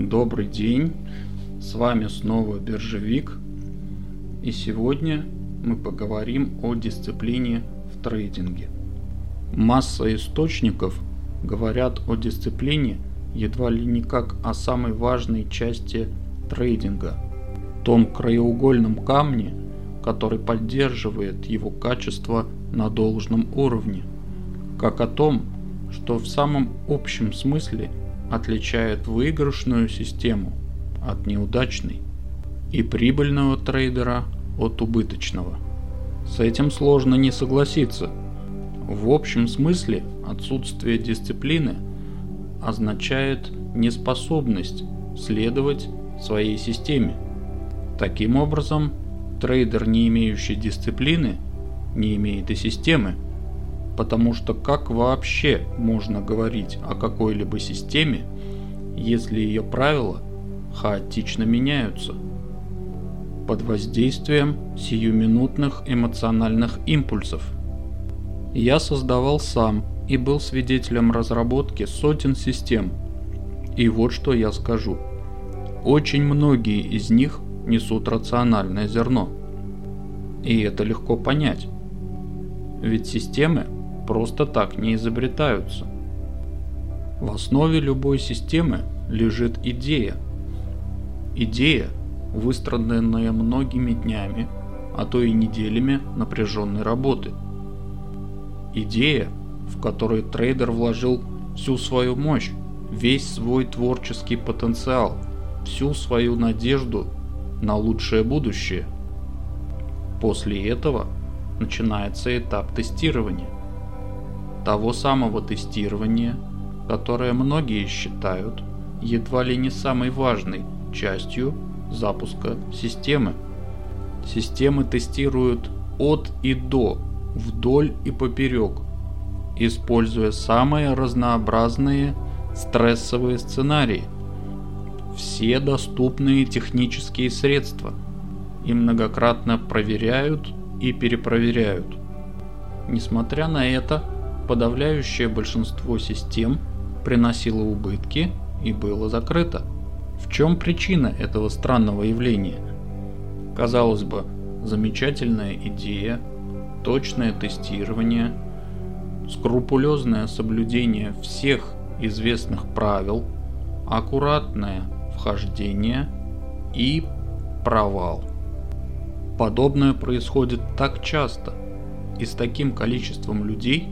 Добрый день, с вами снова Биржевик, и сегодня мы поговорим о дисциплине в трейдинге. Масса источников говорят о дисциплине едва ли не как о самой важной части трейдинга, том краеугольном камне, который поддерживает его качество на должном уровне, как о том, что в самом общем смысле – отличает выигрышную систему от неудачной и прибыльного трейдера от убыточного. С этим сложно не согласиться. В общем смысле отсутствие дисциплины означает неспособность следовать своей системе. Таким образом, трейдер, не имеющий дисциплины, не имеет и системы – потому что как вообще можно говорить о какой-либо системе, если ее правила хаотично меняются? Под воздействием сиюминутных эмоциональных импульсов. Я создавал сам и был свидетелем разработки сотен систем. И вот что я скажу. Очень многие из них несут рациональное зерно. И это легко понять. Ведь системы просто так не изобретаются. В основе любой системы лежит идея. Идея, выстраданная многими днями, а то и неделями напряженной работы. Идея, в которой трейдер вложил всю свою мощь, весь свой творческий потенциал, всю свою надежду на лучшее будущее. После этого начинается этап тестирования того самого тестирования, которое многие считают едва ли не самой важной частью запуска системы. Системы тестируют от и до, вдоль и поперек, используя самые разнообразные стрессовые сценарии, все доступные технические средства и многократно проверяют и перепроверяют. Несмотря на это, подавляющее большинство систем приносило убытки и было закрыто. В чем причина этого странного явления? Казалось бы, замечательная идея, точное тестирование, скрупулезное соблюдение всех известных правил, аккуратное вхождение и провал. Подобное происходит так часто и с таким количеством людей,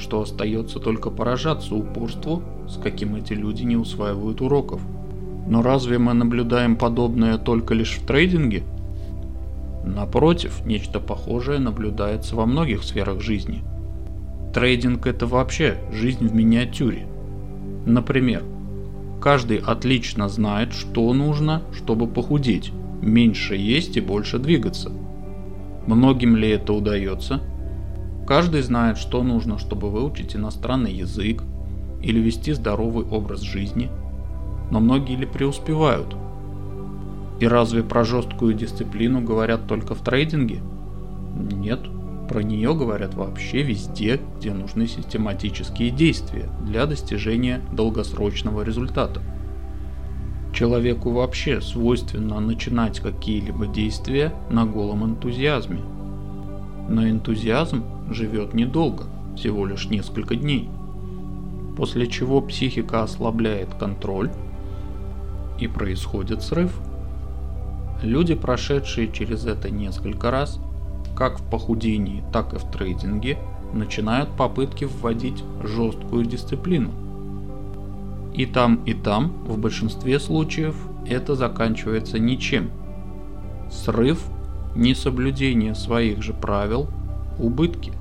что остается только поражаться упорству, с каким эти люди не усваивают уроков. Но разве мы наблюдаем подобное только лишь в трейдинге? Напротив, нечто похожее наблюдается во многих сферах жизни. Трейдинг это вообще жизнь в миниатюре. Например, каждый отлично знает, что нужно, чтобы похудеть, меньше есть и больше двигаться. Многим ли это удается? Каждый знает, что нужно, чтобы выучить иностранный язык или вести здоровый образ жизни, но многие ли преуспевают? И разве про жесткую дисциплину говорят только в трейдинге? Нет, про нее говорят вообще везде, где нужны систематические действия для достижения долгосрочного результата. Человеку вообще свойственно начинать какие-либо действия на голом энтузиазме. Но энтузиазм живет недолго, всего лишь несколько дней, после чего психика ослабляет контроль и происходит срыв. Люди, прошедшие через это несколько раз, как в похудении, так и в трейдинге, начинают попытки вводить жесткую дисциплину. И там, и там, в большинстве случаев, это заканчивается ничем. Срыв, несоблюдение своих же правил, убытки.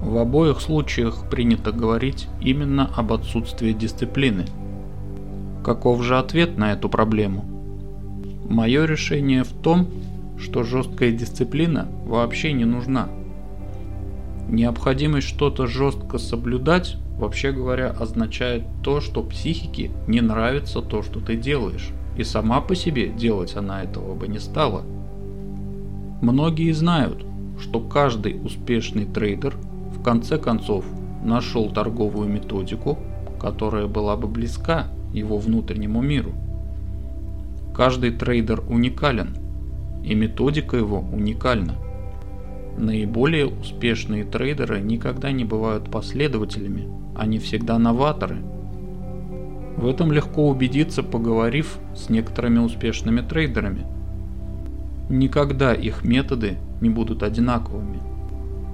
В обоих случаях принято говорить именно об отсутствии дисциплины. Каков же ответ на эту проблему? Мое решение в том, что жесткая дисциплина вообще не нужна. Необходимость что-то жестко соблюдать, вообще говоря, означает то, что психике не нравится то, что ты делаешь. И сама по себе делать она этого бы не стала. Многие знают, что каждый успешный трейдер конце концов нашел торговую методику, которая была бы близка его внутреннему миру. Каждый трейдер уникален, и методика его уникальна. Наиболее успешные трейдеры никогда не бывают последователями, они всегда новаторы. В этом легко убедиться, поговорив с некоторыми успешными трейдерами. Никогда их методы не будут одинаковыми.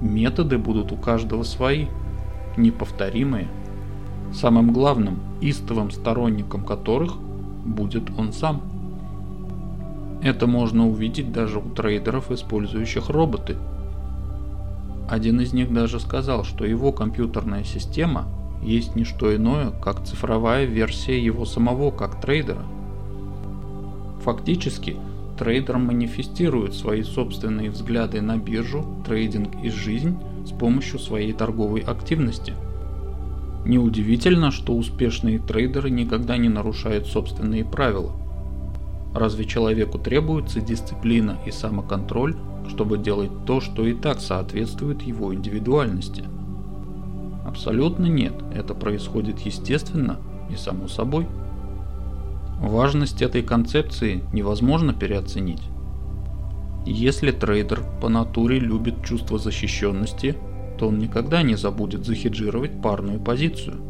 Методы будут у каждого свои, неповторимые. Самым главным, истовым сторонником которых будет он сам. Это можно увидеть даже у трейдеров, использующих роботы. Один из них даже сказал, что его компьютерная система есть не что иное, как цифровая версия его самого как трейдера. Фактически, трейдер манифестирует свои собственные взгляды на биржу, трейдинг и жизнь с помощью своей торговой активности. Неудивительно, что успешные трейдеры никогда не нарушают собственные правила – Разве человеку требуется дисциплина и самоконтроль, чтобы делать то, что и так соответствует его индивидуальности? Абсолютно нет, это происходит естественно и само собой. Важность этой концепции невозможно переоценить. Если трейдер по натуре любит чувство защищенности, то он никогда не забудет захеджировать парную позицию.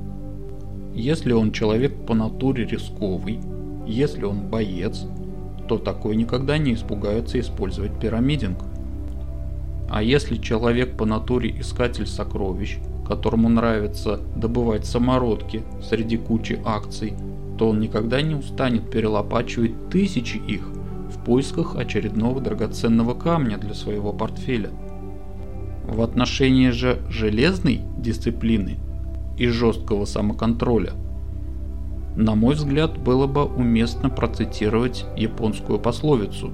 Если он человек по натуре рисковый, если он боец, то такой никогда не испугается использовать пирамидинг. А если человек по натуре искатель сокровищ, которому нравится добывать самородки среди кучи акций, то он никогда не устанет перелопачивать тысячи их в поисках очередного драгоценного камня для своего портфеля. В отношении же железной дисциплины и жесткого самоконтроля – на мой взгляд, было бы уместно процитировать японскую пословицу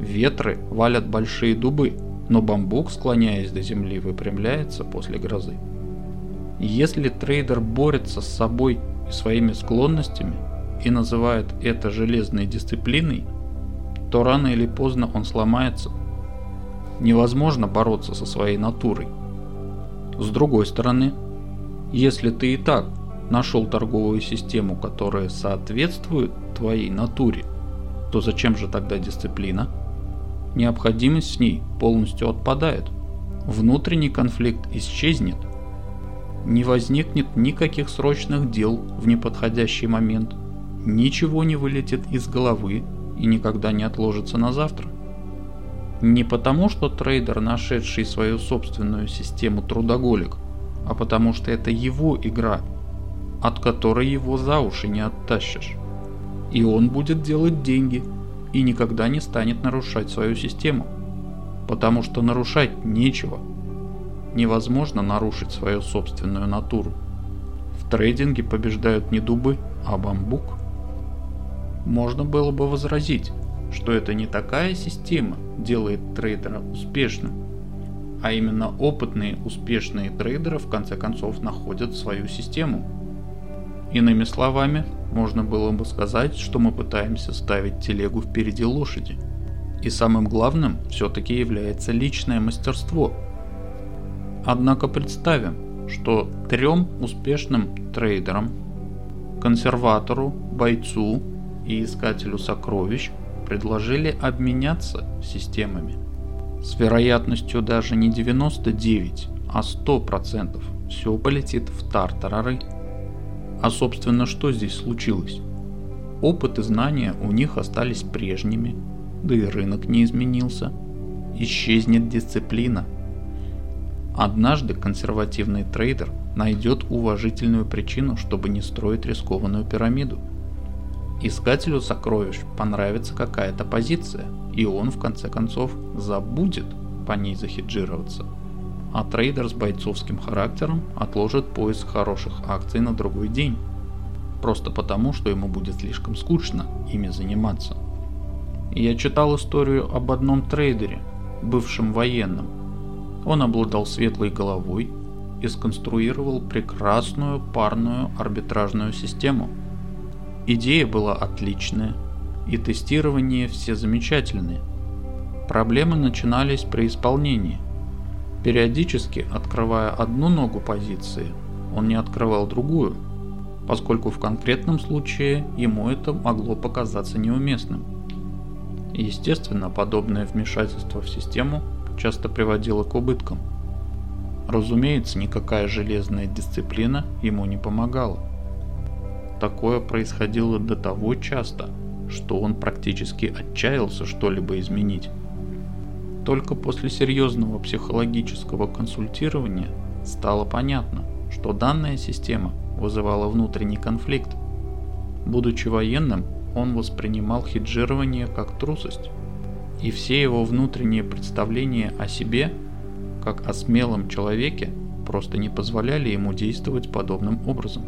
«Ветры валят большие дубы, но бамбук, склоняясь до земли, выпрямляется после грозы». Если трейдер борется с собой и своими склонностями и называет это железной дисциплиной, то рано или поздно он сломается. Невозможно бороться со своей натурой. С другой стороны, если ты и так нашел торговую систему, которая соответствует твоей натуре, то зачем же тогда дисциплина? Необходимость с ней полностью отпадает. Внутренний конфликт исчезнет. Не возникнет никаких срочных дел в неподходящий момент. Ничего не вылетит из головы и никогда не отложится на завтра. Не потому, что трейдер, нашедший свою собственную систему трудоголик, а потому что это его игра – от которой его за уши не оттащишь. И он будет делать деньги и никогда не станет нарушать свою систему. Потому что нарушать нечего. Невозможно нарушить свою собственную натуру. В трейдинге побеждают не дубы, а бамбук. Можно было бы возразить, что это не такая система делает трейдера успешным, а именно опытные успешные трейдеры в конце концов находят свою систему – Иными словами, можно было бы сказать, что мы пытаемся ставить телегу впереди лошади. И самым главным все-таки является личное мастерство. Однако представим, что трем успешным трейдерам, консерватору, бойцу и искателю сокровищ предложили обменяться системами. С вероятностью даже не 99, а 100% все полетит в тартарары а собственно что здесь случилось? Опыт и знания у них остались прежними, да и рынок не изменился. Исчезнет дисциплина. Однажды консервативный трейдер найдет уважительную причину, чтобы не строить рискованную пирамиду. Искателю сокровищ понравится какая-то позиция, и он в конце концов забудет по ней захеджироваться – а трейдер с бойцовским характером отложит поиск хороших акций на другой день. Просто потому, что ему будет слишком скучно ими заниматься. Я читал историю об одном трейдере, бывшем военном. Он обладал светлой головой и сконструировал прекрасную парную арбитражную систему. Идея была отличная, и тестирование все замечательные. Проблемы начинались при исполнении – Периодически, открывая одну ногу позиции, он не открывал другую. поскольку в конкретном случае ему это могло показаться неуместным. Естественно, подобное вмешательство в систему часто приводило к убыткам. Разумеется, никакая железная дисциплина ему не помогала. Такое происходило до того часто, что он практически отчаялся что-либо изменить. Только после серьезного психологического консультирования стало понятно, что данная система вызывала внутренний конфликт. Будучи военным, он воспринимал хеджирование как трусость, и все его внутренние представления о себе, как о смелом человеке, просто не позволяли ему действовать подобным образом.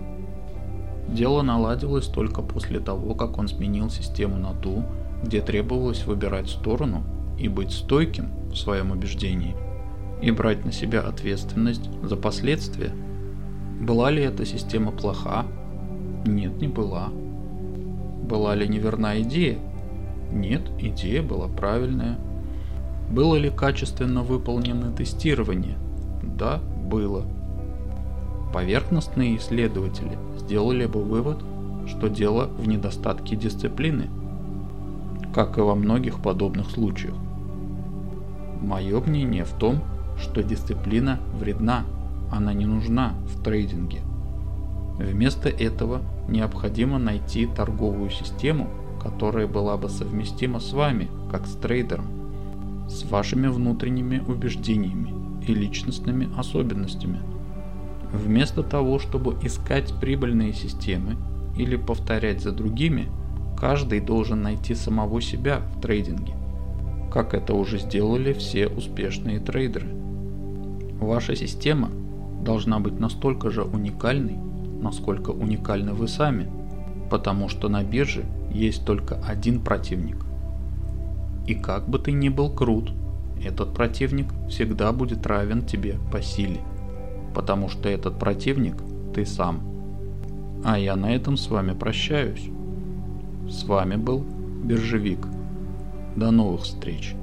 Дело наладилось только после того, как он сменил систему на ту, где требовалось выбирать сторону и быть стойким в своем убеждении и брать на себя ответственность за последствия. Была ли эта система плоха? Нет, не была. Была ли неверна идея? Нет, идея была правильная. Было ли качественно выполнено тестирование? Да, было. Поверхностные исследователи сделали бы вывод, что дело в недостатке дисциплины, как и во многих подобных случаях. Мое мнение в том, что дисциплина вредна, она не нужна в трейдинге. Вместо этого необходимо найти торговую систему, которая была бы совместима с вами, как с трейдером, с вашими внутренними убеждениями и личностными особенностями. Вместо того, чтобы искать прибыльные системы или повторять за другими, каждый должен найти самого себя в трейдинге, как это уже сделали все успешные трейдеры. Ваша система должна быть настолько же уникальной, насколько уникальны вы сами, потому что на бирже есть только один противник. И как бы ты ни был крут, этот противник всегда будет равен тебе по силе, потому что этот противник ты сам. А я на этом с вами прощаюсь. С вами был Биржевик. До новых встреч.